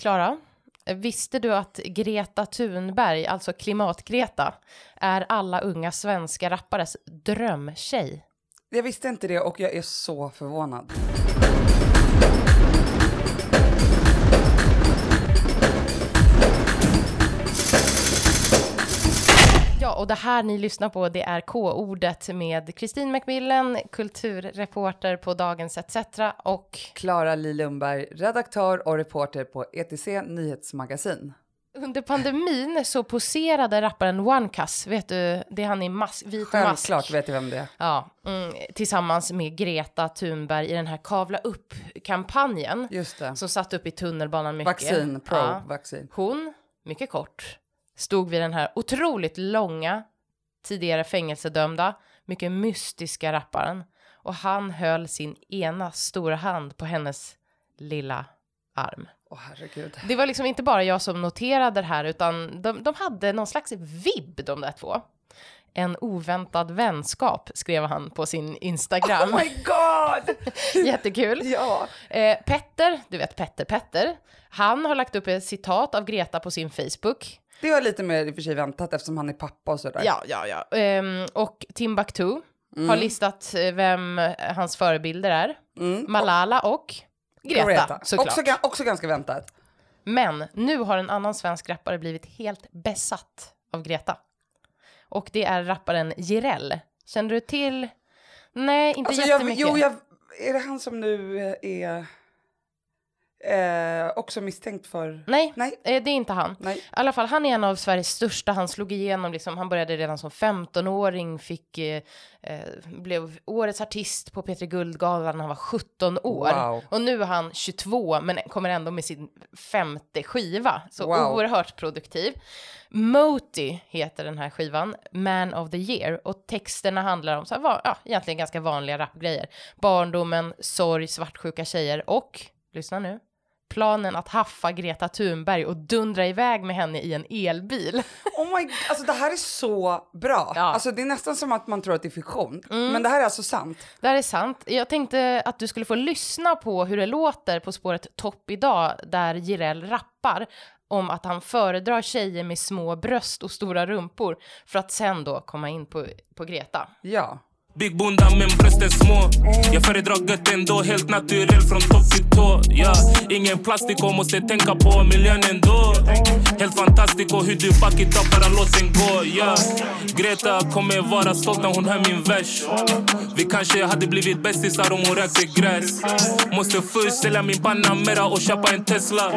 Klara, visste du att Greta Thunberg, alltså Klimat-Greta, är alla unga svenska rappares drömtjej? Jag visste inte det och jag är så förvånad. Ja, och det här ni lyssnar på, det är K-ordet med Kristin Macmillan, kulturreporter på Dagens ETC och Klara Li Lundberg, redaktör och reporter på ETC Nyhetsmagasin. under pandemin så poserade rapparen OneCuss, vet du, det är han i mas vit mask. Självklart vet jag vem det är. Ja, mm, tillsammans med Greta Thunberg i den här Kavla upp-kampanjen Just det. som satt upp i tunnelbanan mycket. Vaccin, pro, Ja. vaccin. Hon, mycket kort, stod vid den här otroligt långa, tidigare fängelsedömda, mycket mystiska rapparen. Och han höll sin ena stora hand på hennes lilla arm. Herregud. Det var liksom inte bara jag som noterade det här, utan de, de hade någon slags vibb de där två. En oväntad vänskap, skrev han på sin Instagram. Oh my god! Jättekul. ja. Eh, Petter, du vet Petter Petter, han har lagt upp ett citat av Greta på sin Facebook. Det var lite mer i och för sig väntat eftersom han är pappa och sådär. Ja, ja, ja. Ehm, och Timbuktu har listat eh, vem eh, hans förebilder är. Malala och Greta, Greta. såklart. Också, också ganska väntat. Men nu har en annan svensk rappare blivit helt besatt av Greta. Och det är rapparen Jireel. Känner du till? Nej, inte Alltså jag, jättemycket. jo, jag, är det han som nu eh, är eh, också misstänkt för... Nej, Nej. eh, det är inte han. Nej. I alla fall, han är en av Sveriges största. Han slog igenom, liksom, han började redan som 15-åring, fick, eh, eh, blev årets artist på P3 Guldgalan när han var 17 år. Wow. Och nu är han 22, men kommer ändå med sin femte skiva. Så Wow. oerhört produktiv. Moti heter den här skivan, Man of the Year. Och texterna handlar om så här, va- ja, egentligen ganska vanliga rapgrejer. Barndomen, sorg, svartsjuka tjejer och, lyssna nu, planen att haffa Greta Thunberg och dundra iväg med henne i en elbil. Oh my god, alltså det här är så bra. Ja. Mm. Alltså det är nästan som att man tror att det är fiktion. Men det här är alltså sant. Det här är sant. Jag tänkte att du skulle få lyssna på hur det låter på spåret Topp idag där Jireel rappar om att han föredrar tjejer med små bröst och stora rumpor för att sen då komma in på, på Greta. Ja. Big bunda men brösten små Jag föredrar gött ändå, helt naturell från topp till tå ja. Ingen plastik och måste tänka på miljön ändå Helt fantastico hur du back it up, bara låt den gå ja. Greta kommer vara stolt när hon hör min vers Vi kanske hade blivit bästisar om hon rökte gräs Måste först sälja min panna mera och köpa en Tesla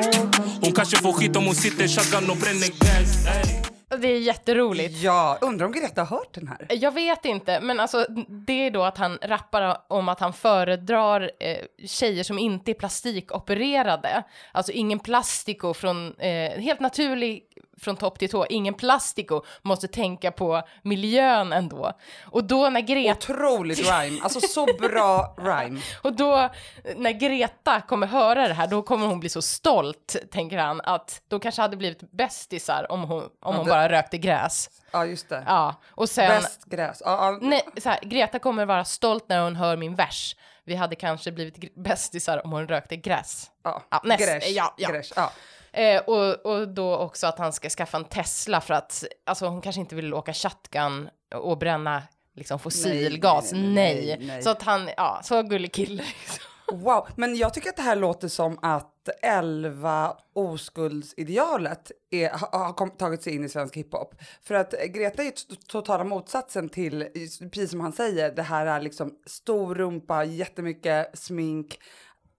Hon kanske får skit om hon sitter shotgun och bränner gas ey. Det är jätteroligt. Ja, undrar om Greta har hört den här? Jag vet inte, men alltså det är då att han rappar om att han föredrar eh, tjejer som inte är plastikopererade. Alltså ingen plastiko från, eh, helt naturlig från topp till tå, ingen plastiko, måste tänka på miljön ändå. Och då när Greta Otroligt rhyme. Alltså så bra rhyme. Och då, när Greta kommer höra det här, då kommer hon bli så stolt, tänker han, att då kanske hade blivit bästisar om hon, om hon det- bara rökte gräs. Ja, just det. Ja, och sen... Bäst gräs. Ja, ja. Nej, så här, Greta kommer vara stolt när hon hör min vers. Vi hade kanske blivit bästisar om hon rökte gräs. Ja, Ja, näst- Gräsch, ja, ja. gräsch, ja. Eh, och, och då också att han ska skaffa en Tesla för att, alltså hon kanske inte vill åka shotgun och bränna liksom fossilgas. nej, Nej, nej, nej. Så att han, ja, så gullig kille. liksom. Wow, men jag tycker att det här låter som att 11 oskuldsidealet är, har, har kom, tagit sig in i svensk hiphop. För att Greta är ju totala motsatsen till, precis som han säger, det här är liksom stor rumpa, jättemycket smink.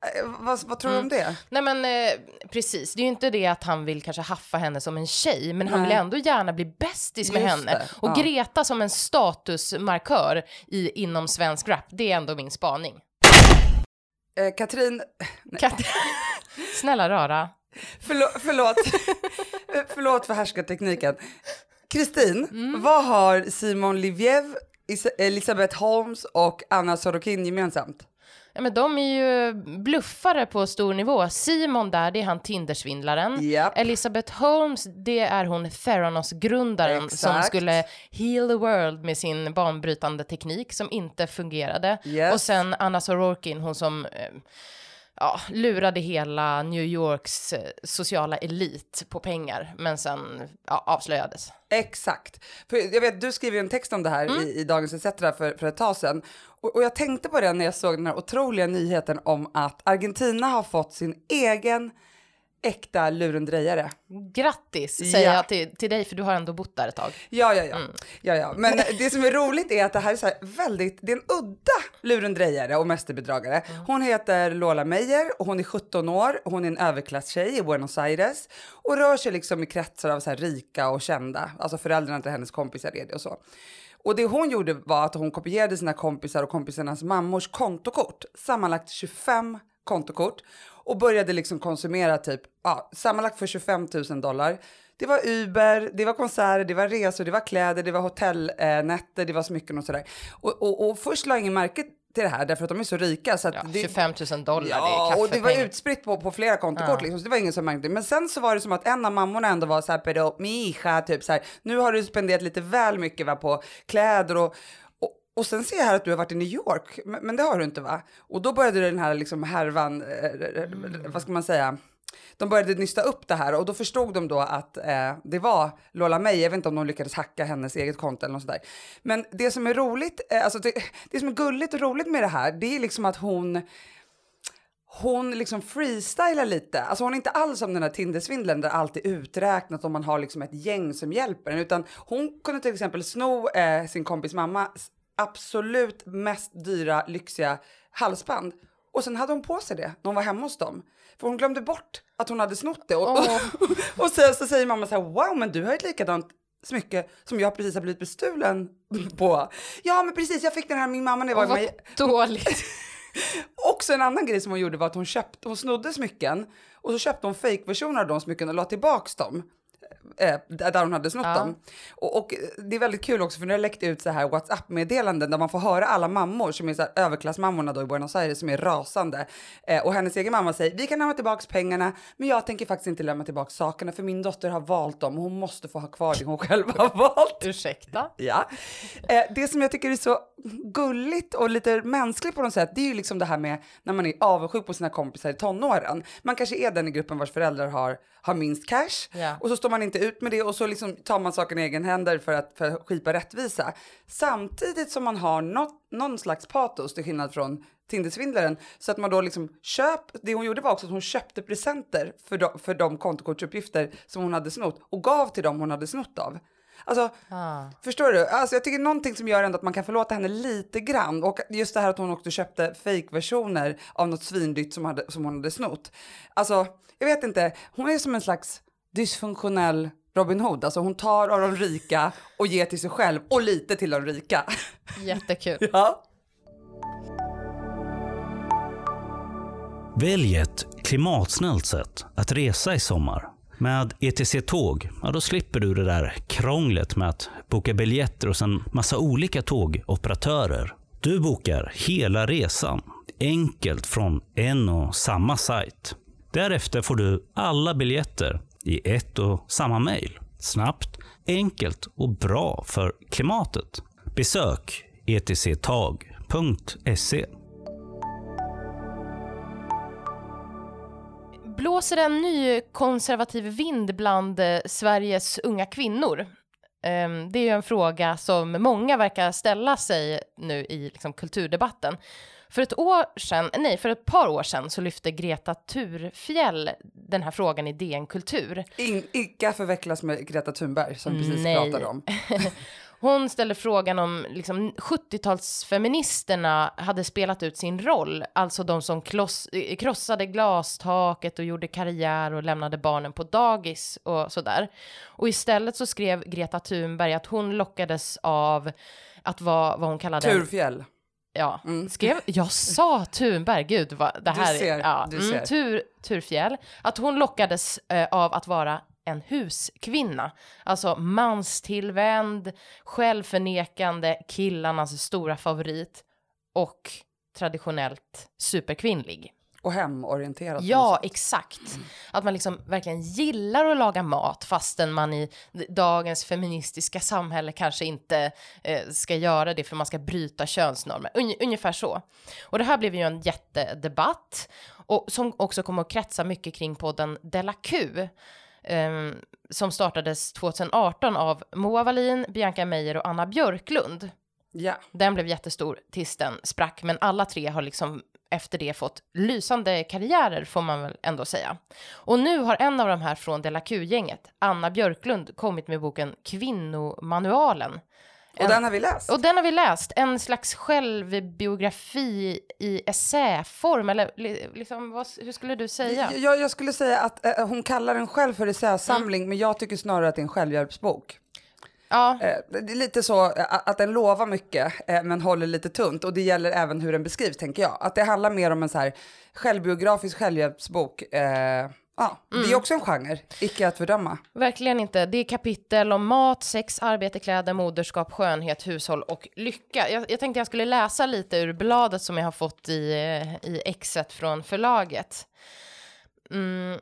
Eh, vad, vad tror du om det? Nej men eh, precis, det är ju inte det att han vill kanske haffa henne som en tjej, men han vill Nej. ändå gärna bli bästis med Just henne. det, Och ja. Greta som en statusmarkör i, inom svensk rap, det är ändå min spaning. Eh, Katrin, Kat- Snälla rara. förlåt, förlåt, förlåt för härskartekniken. Kristin, Mm. vad har Simon Liviev, Is- Elisabeth Holmes och Anna Sorokin gemensamt? Ja, men de är ju bluffare på stor nivå. Simon där, det är han Tindersvindlaren. Japp. Elisabeth Holmes, det är hon Theranos-grundaren som skulle heal the world med sin banbrytande teknik som inte fungerade. Yes. Och sen Anna Sorokin, hon som... Eh, ja, lurade hela New Yorks eh, sociala elit på pengar, men sen ja, avslöjades. Exakt. För jag vet, du skrev ju en text om det här Mm. i, i Dagens ETC för, för ett tag sedan. Och, och jag tänkte på det när jag såg den här otroliga nyheten om att Argentina har fått sin egen äkta lurendrejare. Grattis Ja. säger jag till, till dig, för du har ändå bott där ett tag. Ja, ja, ja. Mm. ja, ja. Men det som är roligt är att det här är så här väldigt, det är en udda lurendrejare och mästerbedragare. Mm. Hon heter Lola Meyer och hon är 17 år. Hon är en överklasstjej i Buenos Aires och rör sig liksom i kretsar av så här rika och kända. Alltså föräldrarna till hennes kompisar är det och så. Och det hon gjorde var att hon kopierade sina kompisar och kompisarnas mammors kontokort, sammanlagt 25 kontokort och började liksom konsumera typ, ja, sammanlagt för 25 000 dollar. Det var Uber, det var konserter, det var resor, det var kläder, det var hotellnätter, det var smycken och sådär. Och, och, och först la ingen märke till det här därför att de är så rika så att Ja, det, 25 000 dollar, det är Ja, och det var utspritt på, på flera kontokort Ja. liksom, så det var ingen som märkte det. Men sen så var det som att en av mammorna ändå var så här, pero mi hija, typ så här, nu har du spenderat lite väl mycket va, på kläder och, och, sen ser jag här att du har varit i New York, men, det har du inte va? Och då började den här liksom härvan, eh, Mm. vad ska man säga, de började nysta upp det här och då förstod de då att eh, det var Lola May. Jag vet inte om de lyckades hacka hennes eget konto eller något sådär. Men det som är roligt, eh, alltså det, det som är gulligt och roligt med det här, det är liksom att hon hon liksom freestylar lite. Alltså hon är inte alls som den här Tindersvindeln där allt är uträknat och man har liksom ett gäng som hjälper en. Utan hon kunde till exempel sno eh, sin kompis mammas absolut mest dyra, lyxiga halsband. Och sen hade hon på sig det när hon var hemma hos dem. För hon glömde bort att hon hade snott det. Och, Åh. och sen så säger mamma så här, wow men du har ett likadant smycke som jag precis har blivit bestulen på. Ja men precis, jag fick den här min mamma när jag var med vad dåligt. Också en annan grej som hon gjorde var att hon köpte, hon snodde smycken och så köpte hon fake-versioner av de smycken och la tillbaks dem. Eh, där hon hade snott Ja. dem. Och, och det är väldigt kul också för nu har läckt ut så här WhatsApp-meddelanden där man får höra alla mammor som är så här överklassmammorna då i Buenos Aires som är rasande. Eh, och hennes egen mamma säger vi kan lämna tillbaks pengarna men jag tänker faktiskt inte lämna tillbaks sakerna för min dotter har valt dem och hon måste få ha kvar det hon själv har valt. Ursäkta? Ja. Eh, det som jag tycker är så gulligt och lite mänskligt på något sätt, det är ju liksom det här med när man är avundsjuk på sina kompisar i tonåren. Man kanske är den i gruppen vars föräldrar har, har minst cash Ja. och så står man inte ut med det och så liksom tar man saken i egen händer för att, för att skipa rättvisa. Samtidigt som man har något, någon slags patos till skillnad från Tindersvindlaren så att man då liksom köp, det hon gjorde var också att hon köpte presenter för de, för de kontokortsuppgifter som hon hade snott och gav till dem hon hade snott av. Alltså, Ah. Förstår du? Alltså jag tycker någonting som gör ändå att man kan förlåta henne lite grann. Och just det här att hon också köpte fake-versioner av något svindyrt som, hade, som hon hade snott. Alltså, jag vet inte. Hon är som en slags dysfunktionell Robin Hood. Alltså hon tar av de rika och ger till sig själv och lite till de rika. Jättekul. Ja. Välj ett klimatsnällt sätt att resa i sommar. Med ETC Tåg, ja då slipper du det där krånglet med att boka biljetter hos en massa olika tågoperatörer. Du bokar hela resan, enkelt från en och samma sajt. Därefter får du alla biljetter i ett och samma mejl. Snabbt, enkelt och bra för klimatet. Besök etctag.se. Blåser en ny konservativ vind bland eh, Sveriges unga kvinnor? Ehm, det är ju en fråga som många verkar ställa sig nu i liksom, kulturdebatten. För ett år sedan, nej, för ett par år sedan så lyfte Greta Thurfjell den här frågan i DN Kultur. In, icke förvecklas med Greta Thunberg som vi precis Nej. pratade om. Hon ställde frågan om liksom, 70-talsfeministerna hade spelat ut sin roll, alltså de som kloss, eh, krossade glastaket och gjorde karriär och lämnade barnen på dagis och sådär. Och istället så skrev Greta Thunberg att hon lockades av att vara vad hon kallade... Turfjäll. Ja, skrev, jag sa Thunberg, gud vad det Du här ser, är. Ja, du mm, ser. tur, Turfjäll. Att hon lockades eh, av att vara en huskvinna. Alltså manstillvänd, självförnekande, killarnas stora favorit och traditionellt superkvinnlig. Och hemorienterat. Ja, exakt. Att man liksom verkligen gillar att laga mat fastän man i dagens feministiska samhälle kanske inte eh, ska göra det för man ska bryta könsnormer. Unge- ungefär så. Och det här blev ju en jättedebatt och som också kommer att kretsa mycket kring podden Della Q. ehm, som startades 2018 av Moa Wallin, Bianca Meijer och Anna Björklund. Ja. Den blev jättestor tills den sprack, men alla tre har liksom efter det fått lysande karriärer får man väl ändå säga. Och nu har en av de här från Della Q-gänget, Anna Björklund, kommit med boken Kvinnomanualen. Och En- den har vi läst. Och den har vi läst, en slags självbiografi i essäform, eller li- liksom, vad, hur skulle du säga? Jag, jag skulle säga att eh, hon kallar den själv för essäsamling, Mm. men jag tycker snarare att det är en självhjälpsbok. Ja, Eh, det är lite så eh, att den lovar mycket, eh, men håller lite tunt. Och det gäller även hur den beskrivs, tänker jag. Att det handlar mer om en så här självbiografisk självhjälpsbok. Eh, ja, Det Mm. är också en genre, icke att fördöma. Verkligen inte. Det är kapitel om mat, sex, arbete, kläder, moderskap, skönhet, hushåll och lycka. Jag, jag tänkte jag skulle läsa lite ur bladet som jag har fått i, i exet från förlaget. Mm.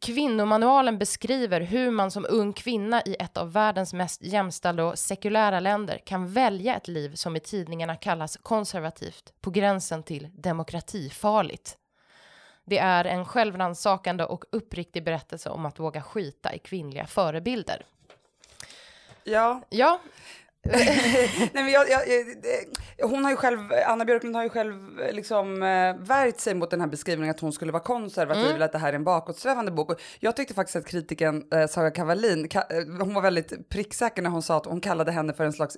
Kvinnomanualen beskriver hur man som ung kvinna i ett av världens mest jämställda och sekulära länder kan välja ett liv som i tidningarna kallas konservativt, på gränsen till demokratifarligt. Det är en självrannsakande och uppriktig berättelse om att våga skita i kvinnliga förebilder. Ja, Ja, Nej, men jag, jag, hon har ju själv, Anna Björklund har ju själv liksom eh, värjt sig mot den här beskrivningen att hon skulle vara konservativ Mm. eller att det här är en bakåtsträvande bok. Och jag tyckte faktiskt att kritiken eh, Saga Kavalin, ka, eh, hon var väldigt pricksäker när hon sa att hon kallade henne för en slags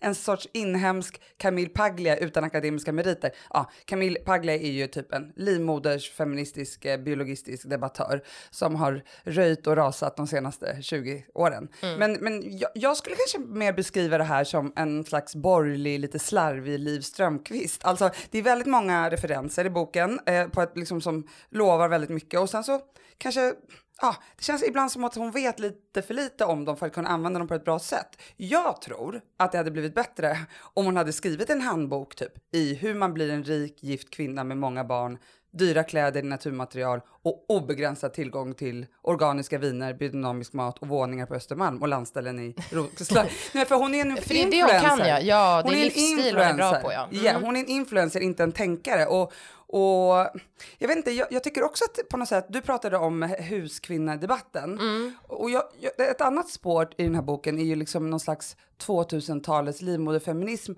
en sorts inhemsk Camille Paglia utan akademiska meriter. Ja, Camille Paglia är ju typ en livmoders feministisk eh, biologistisk debattör som har röjt och rasat de senaste 20 åren. Men, men jag, jag skulle kanske mer beskriva det här som en slags borgerlig, lite slarvig Liv Strömquist. Alltså, det är väldigt många referenser i boken eh, på ett, liksom, som lovar väldigt mycket och sen så kanske Ja, det känns ibland som att hon vet lite för lite om dem för att kunna använda dem på ett bra sätt. Jag tror att det hade blivit bättre om hon hade skrivit en handbok typ i hur man blir en rik gift kvinna med många barn, dyra kläder i naturmaterial och obegränsad tillgång till organiska viner, biodynamisk mat och våningar på Östermalm och landställen i Roslagen. Nej, för hon är en För är det hon kan, ja. Ja, det är en livsstil hon är bra influencer. på, ja. Mm. hon är en influencer, inte en tänkare. Och, och jag vet inte, jag, jag tycker också att på något sätt, du pratade om huskvinnedebatten. Mm. Och jag, jag, ett annat spår i den här boken är ju liksom någon slags 2000-talets livmoderfeminism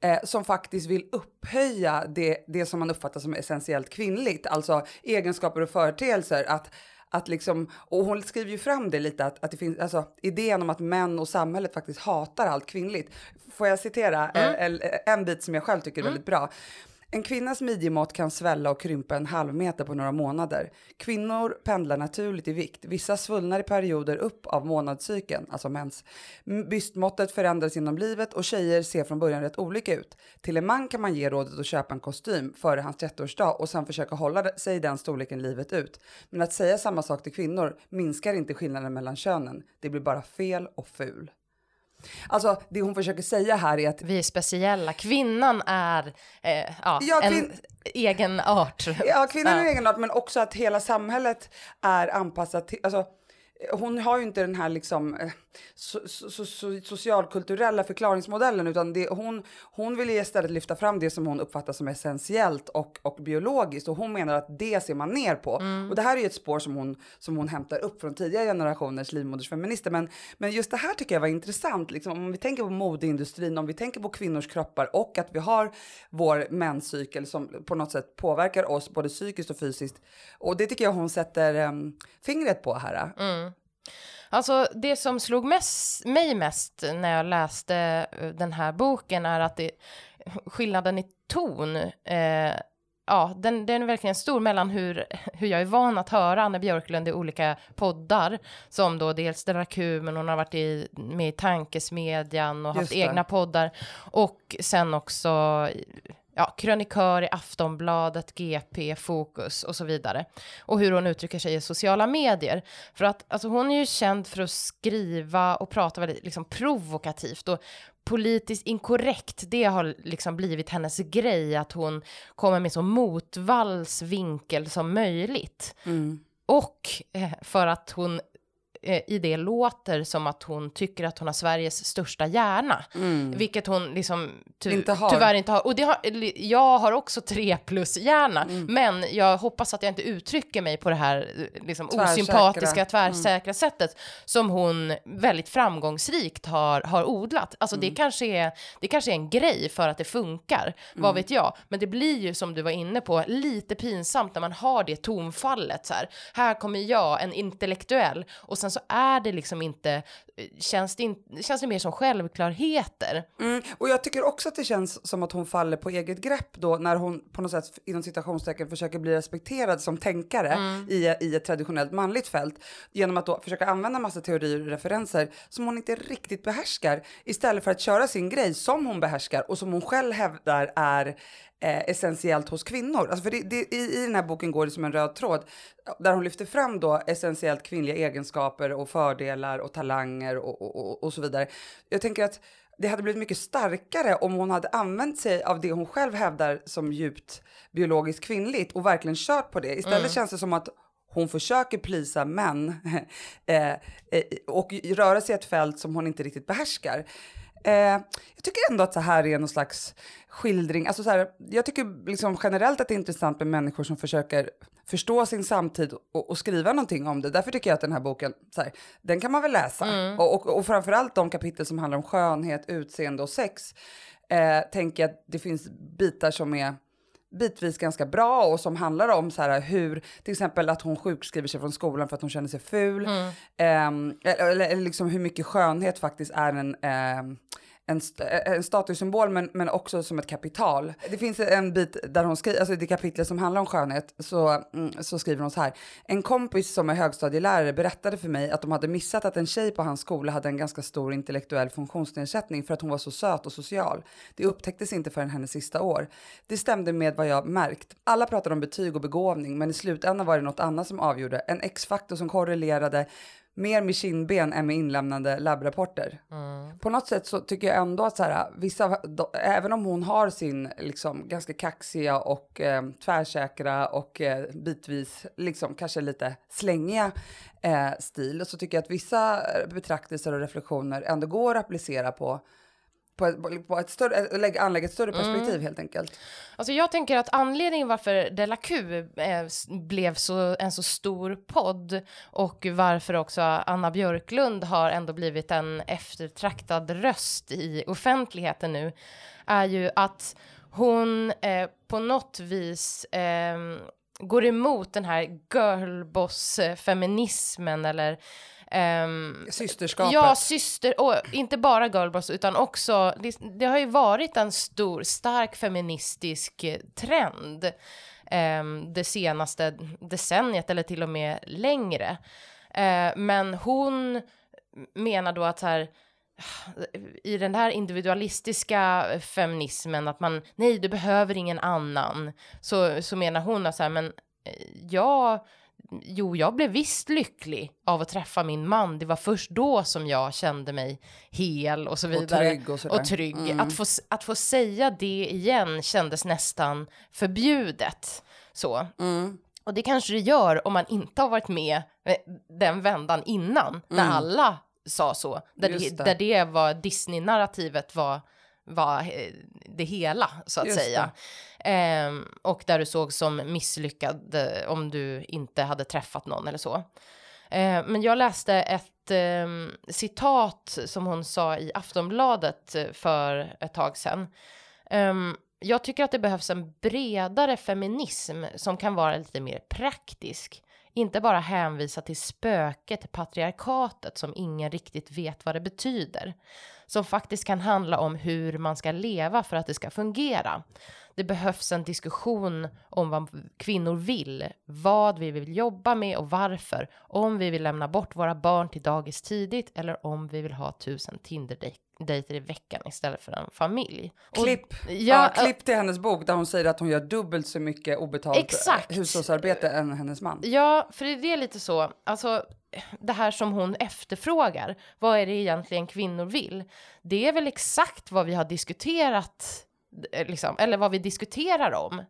eh, som faktiskt vill upphöja det, det som man uppfattar som essentiellt kvinnligt, alltså egenskaper och företeelser. Att, att liksom, och hon skriver ju fram det lite, att, att det finns, alltså idén om att män och samhället faktiskt hatar allt kvinnligt. Får jag citera eh, el- en bit som jag själv tycker är väldigt bra? En kvinnas midjemått kan svälla och krympa en halv meter på några månader. Kvinnor pendlar naturligt i vikt. Vissa svullnar i perioder upp av månadscykeln, alltså mens. Bystmåttet förändras inom livet och tjejer ser från början rätt olika ut. Till en man kan man ge rådet att köpa en kostym före hans 30-årsdag och sen försöka hålla sig i den storleken livet ut. Men att säga samma sak till kvinnor minskar inte skillnaden mellan könen. Det blir bara fel och ful. Alltså, det hon försöker säga här är att Vi är speciella. Kvinnan är eh, ja, Ja, en kvin- egen art. Ja, kvinnan är en egen art, men också att hela samhället är anpassat till, alltså hon har ju inte den här liksom eh, so, so, so, so, socialkulturella förklaringsmodellen utan det, hon, hon vill istället lyfta fram det som hon uppfattar som essentiellt och, och biologiskt och hon menar att det ser man ner på. Och det här är ju ett spår som hon, som hon hämtar upp från tidigare generationers livmodersfeminister. Men, men just det här tycker jag var intressant, liksom, om vi tänker på modeindustrin, om vi tänker på kvinnors kroppar och att vi har vår menscykel som på något sätt påverkar oss både psykiskt och fysiskt. Och det tycker jag hon sätter um, fingret på här. Alltså det som slog mest, mig mest när jag läste eh, den här boken är att det, skillnaden i ton, eh, ja, den, den är verkligen stor mellan hur, hur jag är van att höra Anna Björklund i olika poddar, som då dels men hon har varit i, med i Tankesmedjan och Just haft det. egna poddar, och sen också ja, krönikör i Aftonbladet, GP, Fokus och så vidare. Och hur hon uttrycker sig i sociala medier. För att alltså, hon är ju känd för att skriva och prata väldigt liksom, provokativt och politiskt inkorrekt. Det har liksom blivit hennes grej att hon kommer med så motvalls vinkel som möjligt. Mm. Och eh, för att hon eh, i det låter som att hon tycker att hon har Sveriges största hjärna. Vilket hon liksom ty Inte har. tyvärr inte har. Och det har, jag har också tre plus hjärna. Men jag hoppas att jag inte uttrycker mig på det här eh, liksom, Tvärsäkra. osympatiska, tvärsäkra sättet som hon väldigt framgångsrikt har, har odlat. Alltså det, kanske är, det kanske är en grej för att det funkar, vad vet jag. Men det blir ju som du var inne på lite pinsamt när man har det tonfallet så här. Här kommer jag, en intellektuell, och sen så är det liksom inte, känns det, in, känns det mer som självklarheter. Mm, och jag tycker också att det känns som att hon faller på eget grepp då när hon på något sätt inom citationstecken försöker bli respekterad som tänkare i, i ett traditionellt manligt fält genom att då försöka använda massa teorier och referenser som hon inte riktigt behärskar istället för att köra sin grej som hon behärskar och som hon själv hävdar är eh, essentiellt hos kvinnor. Alltså för det, det, i, I den här boken går det som en röd tråd där hon lyfter fram då essentiellt kvinnliga egenskaper och fördelar och talanger och, och, och, och så vidare. Jag tänker att det hade blivit mycket starkare om hon hade använt sig av det hon själv hävdar som djupt biologiskt kvinnligt och verkligen kört på det. Istället känns det som att hon försöker plisa män eh, eh, och röra sig i ett fält som hon inte riktigt behärskar. Eh, jag tycker ändå att så här är någon slags skildring. Alltså så här, jag tycker liksom generellt att det är intressant med människor som försöker förstå sin samtid och, och skriva någonting om det. Därför tycker jag att den här boken, så här, den kan man väl läsa. Och, och, och framförallt de kapitel som handlar om skönhet, utseende och sex. Eh, tänker jag att det finns bitar som är bitvis ganska bra och som handlar om så här hur, till exempel att hon sjukskriver sig från skolan för att hon känner sig ful. Ehm, eller, eller, eller liksom hur mycket skönhet faktiskt är en, ehm, en, eh, en statussymbol men, men också som ett kapital. Det finns en bit där hon skriver, alltså i det kapitlet som handlar om skönhet så, mm, så skriver hon så här. En kompis som är högstadielärare berättade för mig att de hade missat att en tjej på hans skola hade en ganska stor intellektuell funktionsnedsättning för att hon var så söt och social. Det upptäcktes inte förrän hennes sista år. Det stämde med vad jag märkt. Alla pratade om betyg och begåvning men i slutändan var det något annat som avgjorde. En X-faktor som korrelerade mer med kindben än med inlämnande labbrapporter. På något sätt så tycker jag ändå att så här, vissa, då, även om hon har sin liksom ganska kaxiga och eh, tvärsäkra och eh, bitvis liksom kanske lite slängiga eh, stil så tycker jag att vissa betraktelser och reflektioner ändå går att applicera på på ett, på ett större, lägg- anlägga ett större perspektiv helt enkelt. Alltså jag tänker att anledningen varför Della Q eh, blev så, en så stor podd och varför också Anna Björklund har ändå blivit en eftertraktad röst i offentligheten nu är ju att hon eh, på något vis eh, går emot den här girlboss-feminismen eller ehm, Systerskapet. Ja, syster, och inte bara girlboss utan också, det, det har ju varit en stor, stark feministisk eh, trend ehm, det senaste decenniet eller till och med längre. Eh, men hon menar då att så här, i den här individualistiska feminismen att man, nej du behöver ingen annan, så, så menar hon att så här, men eh, jag, jo jag blev visst lycklig av att träffa min man, det var först då som jag kände mig hel och så vidare. trygg och sådär. trygg. Mm. Att, få, att få säga det igen kändes nästan förbjudet. Så. Mm. Och det kanske det gör om man inte har varit med eh, den vändan innan, när alla sa så. Där Mm. Det, det. där det var Disney-narrativet var, var eh, det hela, så att Just säga. Eh, och där du såg som misslyckad eh, om du inte hade träffat någon eller så. Eh, men jag läste ett ehm, citat som hon sa i Aftonbladet eh, för ett tag sedan. Ehm, jag tycker att det behövs en bredare feminism som kan vara lite mer praktisk. Inte bara hänvisa till spöket, patriarkatet, som ingen riktigt vet vad det betyder. Som faktiskt kan handla om hur man ska leva för att det ska fungera. Det behövs en diskussion om vad kvinnor vill, vad vi vill jobba med och varför. Om vi vill lämna bort våra barn till dagis tidigt eller om vi vill ha tusen Tinder-dejt dejter i veckan istället för en familj. Och- Klipp, Ja, ja, klipp till hennes bok där hon säger att hon gör dubbelt så mycket obetalt Exakt. hushållsarbete än hennes man. Ja, för det är lite så, alltså det här som hon efterfrågar, vad är det egentligen kvinnor vill? Det är väl exakt vad vi har diskuterat, liksom, eller vad vi diskuterar om.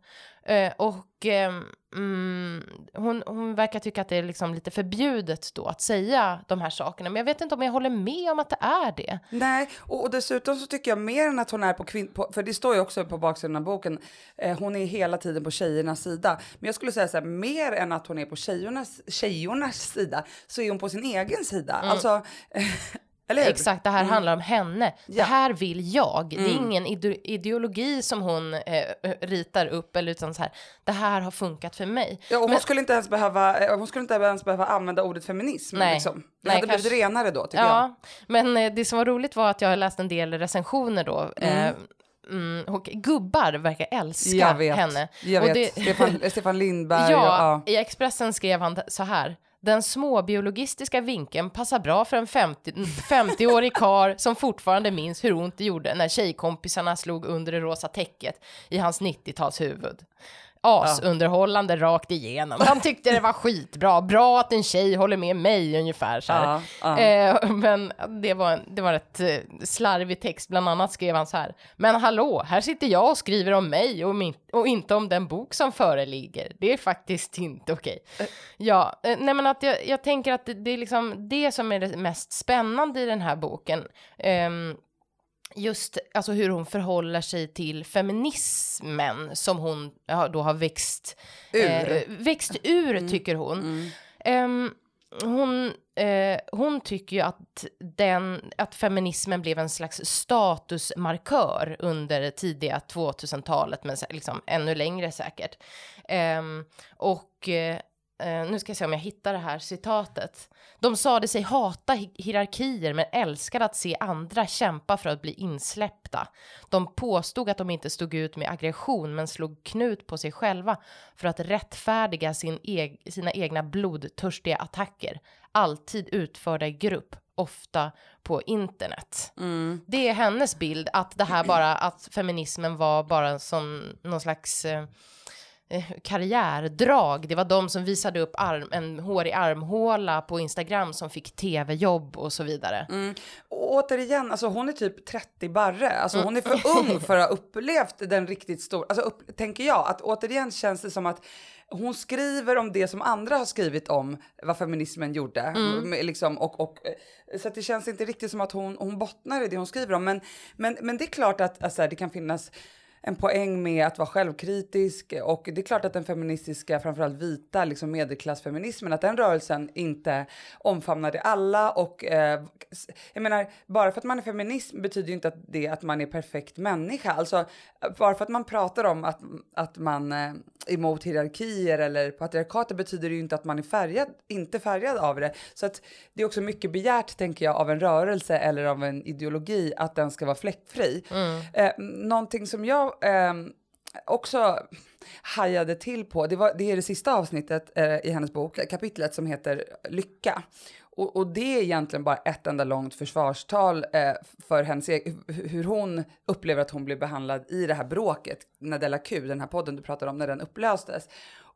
Eh, och ehm, mm, hon, hon verkar tycka att det är liksom lite förbjudet då att säga de här sakerna, men jag vet inte om jag håller med om att det är det. Nej, och, och dessutom så tycker jag mer än att hon är på kvinn... På, för det står ju också på baksidan av boken, eh, hon är hela tiden på tjejernas sida. Men jag skulle säga så här, mer än att hon är på tjejernas, tjejernas sida, så är hon på sin egen sida. Alltså? Mm. Exakt, det här handlar om henne. Det Ja. här vill jag. Det är ingen ide- ideologi som hon eh, ritar upp, eller utan så här, det här har funkat för mig. Ja, och hon Men- skulle inte ens behöva, eh, hon skulle inte ens behöva använda ordet feminism. Nej. Liksom. Det Nej, hade blivit kanske- renare då, tycker jag. Ja, men eh, det som var roligt var att jag har läst en del recensioner då. Eh, mm, och gubbar verkar älska Jag henne. Jag och vet. det- Stefan, Stefan Lindberg. Ja, och, ja. i Expressen skrev han så här. Den småbiologistiska vinkeln passar bra för en 50 50-årig kar som fortfarande minns hur ont det gjorde när tjejkompisarna slog under det rosa täcket i hans 90-talshuvud. Asunderhållande rakt igenom. Han tyckte det var skitbra. Bra att en tjej håller med mig ungefär så här. Ja, ja. Eh, men det var, en, det var ett eh, slarvig text. Bland annat skrev han så här. Men hallå, här sitter jag och skriver om mig och, min, och inte om den bok som föreligger. Det är faktiskt inte okej. Ja, eh, nej men att jag, jag tänker att det, det är liksom det som är det mest spännande i den här boken. Ehm, just alltså hur hon förhåller sig till feminismen som hon ja, då har växt Ur. eh, växt ur tycker hon. Ehm, hon, eh, hon tycker ju att, den, att feminismen blev en slags statusmarkör under tidiga 2000-talet, men liksom ännu längre säkert. Ehm, och eh, eh, nu ska jag se om jag hittar det här citatet. De sade sig hata hi- hierarkier men älskade att se andra kämpa för att bli insläppta. De påstod att de inte stod ut med aggression men slog knut på sig själva för att rättfärdiga sin eg- sina egna blodtörstiga attacker. Alltid utförda i grupp, ofta på internet. Det är hennes bild att det här bara, att feminismen var bara sån, någon slags eh, karriärdrag. Det var de som visade upp arm, en hårig armhåla på Instagram som fick tv-jobb och så vidare. Och återigen, alltså hon är typ 30 barre. Alltså hon är Mm. för ung för att ha upplevt den riktigt stora, alltså upp, tänker jag, att återigen känns det som att hon skriver om det som andra har skrivit om vad feminismen gjorde. Mm. Liksom, och, och, eh, så att det känns inte riktigt som att hon, hon bottnar i det hon skriver om. Men, men, men det är klart att alltså, det kan finnas en poäng med att vara självkritisk och det är klart att den feministiska, framförallt vita, liksom medelklassfeminismen, att den rörelsen inte omfamnade alla och eh, jag menar, bara för att man är feminist betyder ju inte att det att man är perfekt människa. Alltså, bara för att man pratar om att, att man eh, är emot hierarkier eller patriarkatet betyder det ju inte att man är färgad, inte färgad av det. Så att det är också mycket begärt, tänker jag, av en rörelse eller av en ideologi att den ska vara fläckfri. Eh, någonting som jag eh, också hajade till på, det, var, det är det sista avsnittet eh, i hennes bok, kapitlet som heter Lycka. Och, och det är egentligen bara ett enda långt försvarstal eh, för hennes e-, hur hon upplever att hon blev behandlad i det här bråket, när Della Q, den här podden du pratar om, när den upplöstes.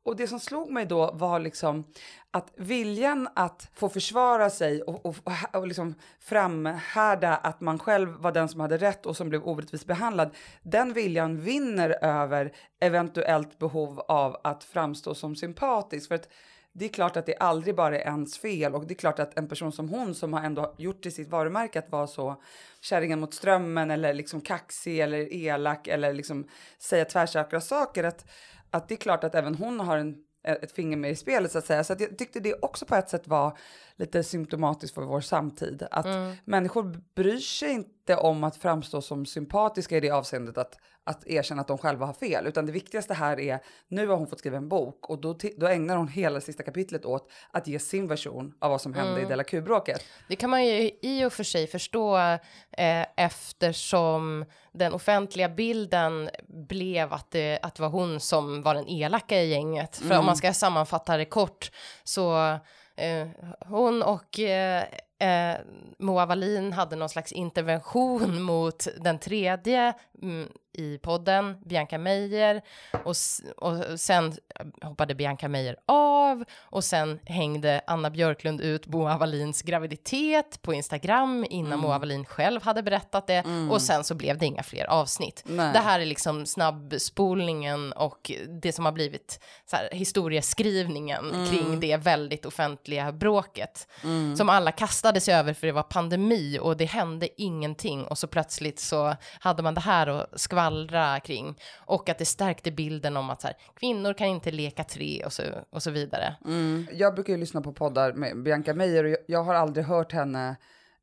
Och det som slog mig då var liksom att viljan att få försvara sig och, och, och, och liksom framhärda att man själv var den som hade rätt och som blev orättvist behandlad, den viljan vinner över eventuellt behov av att framstå som sympatisk. För att det är klart att det aldrig bara är ens fel och det är klart att en person som hon som har ändå gjort till sitt varumärke att vara så kärringen mot strömmen eller liksom kaxig eller elak eller liksom säga tvärsäkra saker att, att det är klart att även hon har en, ett finger med i spelet så att säga. Så att jag tyckte det också på ett sätt var lite symptomatiskt för vår samtid. Att människor bryr sig inte om att framstå som sympatiska i det avseendet att, att erkänna att de själva har fel. Utan det viktigaste här är, nu har hon fått skriva en bok och då, då ägnar hon hela sista kapitlet åt att ge sin version av vad som hände i Della Q-bråket. Det kan man ju i och för sig förstå eh, eftersom den offentliga bilden blev att det, att det var hon som var den elaka i gänget. För om man ska sammanfatta det kort så Eh, hon och eh, eh, Moa Wallin hade någon slags intervention mot den tredje mm, i podden, Bianca Meijer, och, och sen hoppade Bianca Meijer av och sen hängde Anna Björklund ut Moa Wallins graviditet på Instagram innan Mm. Moa Wallin själv hade berättat det och sen så blev det inga fler avsnitt. Nej. Det här är liksom snabbspolningen och det som har blivit så här, historieskrivningen Mm. kring det väldigt offentliga bråket som alla kastade sig över för det var pandemi och det hände ingenting. Och så plötsligt så hade man det här att skvallra kring. Och att det stärkte bilden om att så här, kvinnor kan inte leka tre och så, och så vidare. Mm. Jag brukar ju lyssna på poddar med Bianca Meijer och jag, jag har aldrig hört henne.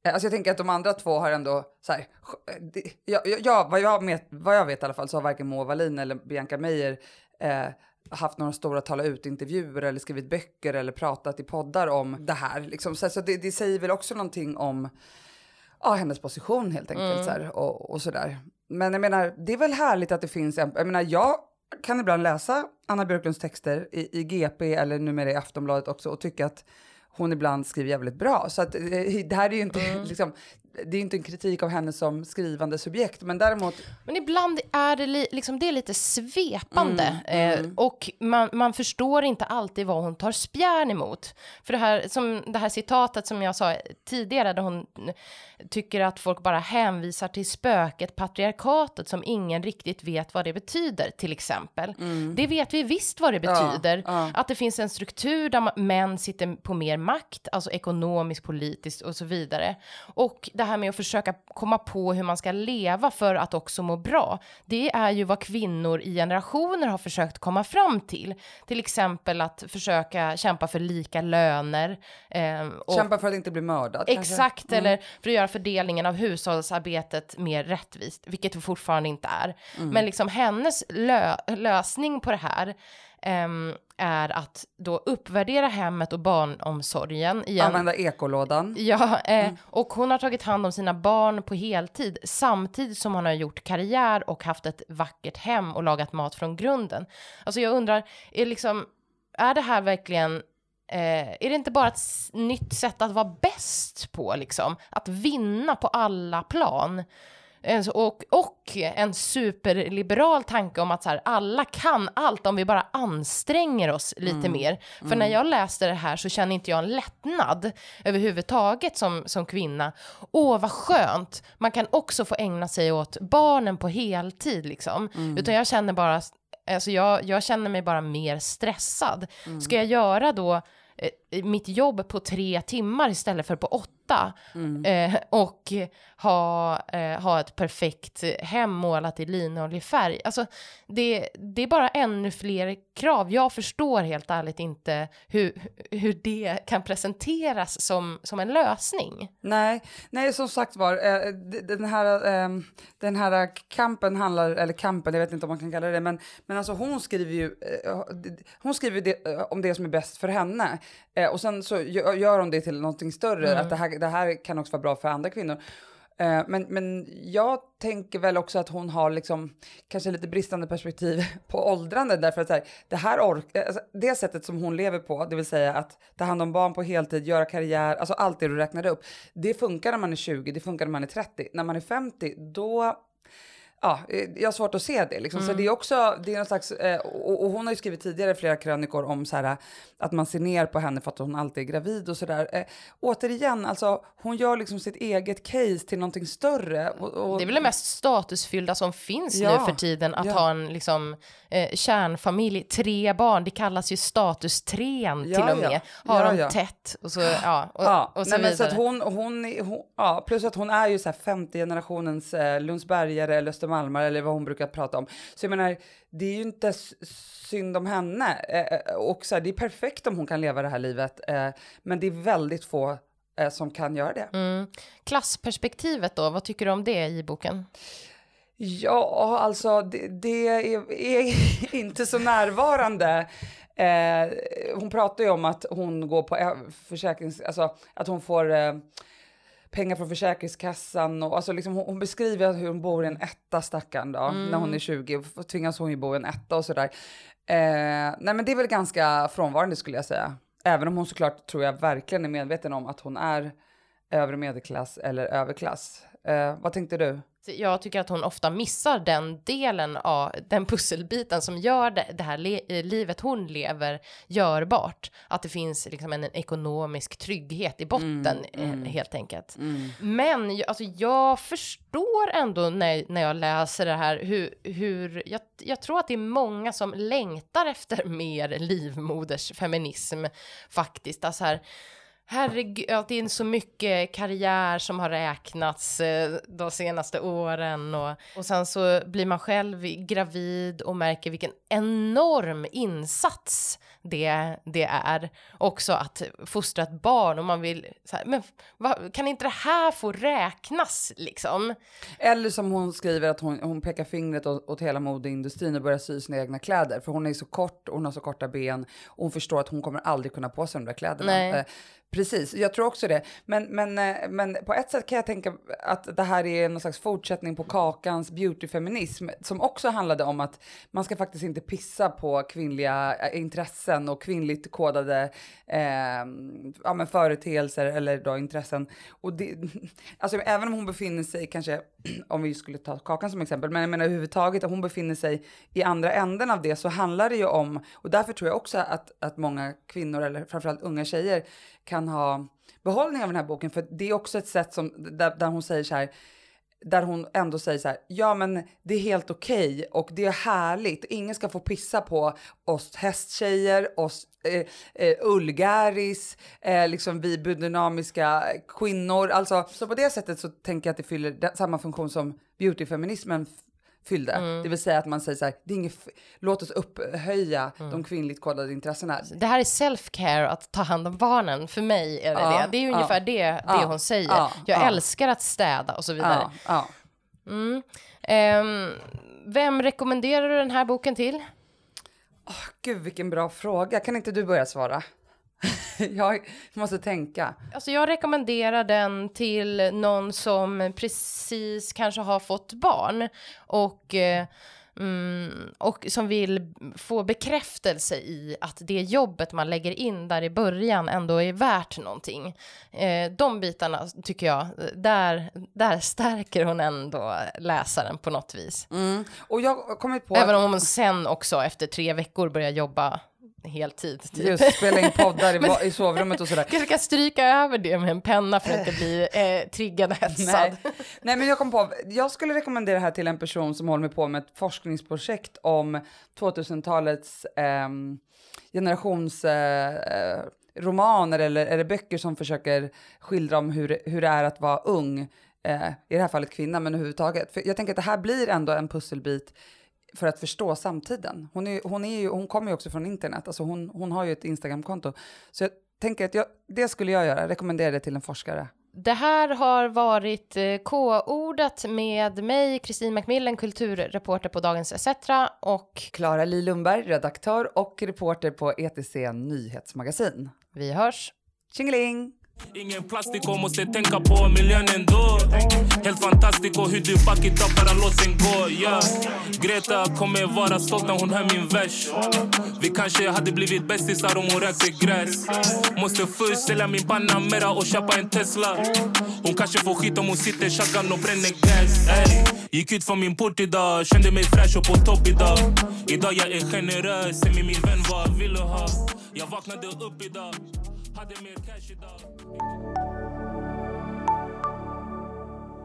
Eh, alltså jag tänker att de andra två har ändå så här, Ja, eh, jag, jag, jag, vad, jag vet, vad jag vet i alla fall så har varken Moa Wallin eller Bianca Meijer eh, haft några stora tala ut-intervjuer eller skrivit böcker eller pratat i poddar om det här. Liksom. Så, så det, det säger väl också någonting om ja, hennes position helt enkelt så här, och, och sådär. Men jag menar, det är väl härligt att det finns en, jag menar, jag kan ibland läsa Anna Björklunds texter i, i GP eller numera i Aftonbladet också och tycka att hon ibland skriver jävligt bra. Så att eh, det här är ju inte liksom, det är inte en kritik av henne som skrivande subjekt, men däremot Men ibland är det, li, liksom, det är lite svepande Mm, eh, och man, man förstår inte alltid vad hon tar spjärn emot. För det här, som det här citatet som jag sa tidigare där hon tycker att folk bara hänvisar till spöket patriarkatet som ingen riktigt vet vad det betyder till exempel. Det vet vi visst vad det betyder. Mm. ja. Att det finns en struktur där ma- män sitter på mer makt, alltså ekonomiskt, politiskt och så vidare. Och det här med att försöka komma på hur man ska leva för att också må bra, det är ju vad kvinnor i generationer har försökt komma fram till. Till exempel att försöka kämpa för lika löner. eh, och- kämpa för att inte bli mördad. Exakt, eller för att göra fördelningen av hushållsarbetet mer rättvist, vilket det fortfarande inte är. Men liksom hennes lö- lösning på det här ehm, är att då uppvärdera hemmet och barnomsorgen igen. Använda ekolådan. Ja, eh, och hon har tagit hand om sina barn på heltid samtidigt som hon har gjort karriär och haft ett vackert hem och lagat mat från grunden. Alltså jag undrar, är, liksom, är det här verkligen Eh, är det inte bara ett nytt sätt att vara bäst på, liksom? Att vinna på alla plan? Och, och en superliberal tanke om att så här, alla kan allt om vi bara anstränger oss lite mer. För när jag läste det här så känner inte jag en lättnad överhuvudtaget som, som kvinna. Åh, vad skönt! Man kan också få ägna sig åt barnen på heltid liksom. Utan jag känner bara, alltså jag, jag känner mig bara mer stressad. Ska jag göra då eh, mitt jobb på tre timmar istället för på åtta eh, och ha, eh, ha ett perfekt hem målat i linoljefärg. färg. Alltså, det, det är bara ännu fler krav. Jag förstår helt ärligt inte hur, hur det kan presenteras som, som en lösning. Nej, nej som sagt var, eh, den, här, eh, den här kampen handlar, eller kampen, jag vet inte om man kan kalla det men, men alltså hon skriver ju eh, hon skriver det, eh, om det som är bäst för henne. Eh, och sen så gö- gör hon det till någonting större, att det här, det här kan också vara bra för andra kvinnor. Eh, Men, men jag tänker väl också att hon har liksom kanske lite bristande perspektiv på åldrande därför att så här, det här ork, alltså, det sättet som hon lever på, det vill säga att ta hand om barn på heltid, göra karriär, alltså allt det du räknade upp, det funkar när man är 20, det funkar när man är 30. När man är 50, då Ja, eh, jag har svårt att se det. Liksom. Så det är också, det är någon slags, eh, och, och hon har ju skrivit tidigare flera krönikor om så här, att man ser ner på henne för att hon alltid är gravid och sådär. Eh, återigen, alltså hon gör liksom sitt eget case till någonting större. Och, och, Det är väl det mest statusfyllda som finns Ja, nu för tiden, att ja. ha en liksom, eh, kärnfamilj, tre barn, det kallas ju statustrean till Ja, och med. Har Ja, de tätt och så, ja, och, ja, och så nej, men vidare. så att hon, hon, är- hon, ja, plus att hon är ju så här femte generationens eh, Lundsbergare Östermalmare eller vad hon brukar prata om. Så jag menar, det är ju inte synd om henne. Eh, och så här, det är perfekt om hon kan leva det här livet. Eh, men det är väldigt få eh, som kan göra det. Mm. Klassperspektivet då, vad tycker du om det i boken? Ja, alltså det, det är, är inte så närvarande. Eh, hon pratar ju om att hon går på eh, försäkrings... Alltså att hon får eh, pengar från Försäkringskassan och alltså liksom hon, hon beskriver hur hon bor i en etta stackarn då, när hon är 20. och Tvingas hon ju bo i en etta och sådär. Eh, nej men det är väl ganska frånvarande skulle jag säga. Även om hon såklart tror jag verkligen är medveten om att hon är övre medelklass eller överklass. Eh, vad tänkte du? Jag tycker att hon ofta missar den delen av den pusselbiten som gör det, det här le, eh, livet hon lever görbart. Att det finns liksom en, en ekonomisk trygghet i botten Mm, mm. eh, helt enkelt. Mm. Men alltså, jag förstår ändå när, när jag läser det här hur, hur jag, jag tror att det är många som längtar efter mer livmodersfeminism faktiskt. Alltså här, herregud, att det är så mycket karriär som har räknats eh, de senaste åren och, och sen så blir man själv gravid och märker vilken enorm insats det, det är. Också att fostra ett barn och man vill, här, men va, kan inte det här få räknas liksom? Eller som hon skriver att hon, hon pekar fingret åt, åt hela modeindustrin och börjar sy sina egna kläder. För hon är så kort och hon har så korta ben och hon förstår att hon kommer aldrig kunna på sig de där kläderna. Nej. Precis, jag tror också det. Men, men, eh, men på ett sätt kan jag tänka att det här är någon slags fortsättning på Kakans beautyfeminism som också handlade om att man ska faktiskt inte pissa på kvinnliga eh, intressen och kvinnligt kodade eh, ja, men företeelser eller då intressen. Och det, alltså även om hon befinner sig kanske, om vi skulle ta Kakan som exempel, men jag menar överhuvudtaget att hon befinner sig i andra änden av det så handlar det ju om, och därför tror jag också att, att många kvinnor eller framförallt unga tjejer kan ha behållning av den här boken, för det är också ett sätt som, där, där hon säger så här, där hon ändå säger så här, ja men det är helt okej och det är härligt. Ingen ska få pissa på oss hästtjejer, oss eh, eh, ullgäris, eh, liksom vi biodynamiska kvinnor. Alltså, så på det sättet så tänker jag att det fyller samma funktion som beautyfeminismen fyllde. Det vill säga att man säger så här, det är inget, låt oss upphöja de kvinnligt kodade intressena. Det här är self-care, att ta hand om barnen. För mig är det Ja, det. Det är ju ja, ungefär det, det ja, hon säger. ja, jag ja. älskar att städa och så vidare. Mm. Ehm, vem rekommenderar du den här boken till? Gud vilken bra fråga, kan inte du börja svara? jag måste tänka. Alltså jag rekommenderar den till någon som precis kanske har fått barn och, eh, mm, och som vill få bekräftelse i att det jobbet man lägger in där i början ändå är värt någonting. Eh, de bitarna tycker jag, där, där stärker hon ändå läsaren på något vis. Mm. Och jag kommit på Även om hon sen också efter tre veckor börjar jobba heltid. Typ. just spela in poddar i, va- i sovrummet och sådär. Jag ska stryka över det med en penna för att inte bli eh, triggad och hetsad. Nej. Nej, men jag kom på, jag skulle rekommendera det här till en person som håller på med ett forskningsprojekt om 2000-talets ehm, generations eh, eh, romaner eller, eller böcker som försöker skildra om hur, hur det är att vara ung, eh, i det här fallet kvinna, men överhuvudtaget. För jag tänker att det här blir ändå en pusselbit för att förstå samtiden. Hon, är, hon, är ju, hon kommer ju också från internet, alltså hon, hon har ju ett Instagramkonto. Så jag tänker att jag, det skulle jag göra, rekommendera det till en forskare. Det här har varit eh, K-ordet med mig, Kristin Macmillan, kulturreporter på Dagens ETC och Klara Li Lundberg, redaktör och reporter på ETC Nyhetsmagasin. vi hörs. Tjingeling! Ingen plastiko, och måste tänka på miljön ändå Helt fantastico hur du back up bara låt den gå yeah. Greta kommer vara stolt när hon hör min vers Vi kanske hade blivit bästisar om hon rökte gräs Måste först sälja min Panamera och köpa en Tesla Hon kanske får skit om hon sitter shotgun och bränner gas ey. Gick ut från min port idag, kände mig fräsch och på topp idag Idag jag är generös, se min vän vad jag ville ha? Jag vaknade upp idag, hade mer cash idag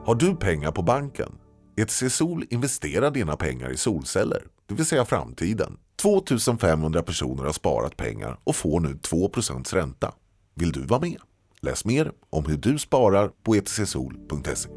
Har du pengar på banken? ETC Sol investerar dina pengar i solceller, det vill säga framtiden. 2500 personer har sparat pengar och får nu 2% ränta. Vill du vara med? Läs mer om hur du sparar på etcsol.se.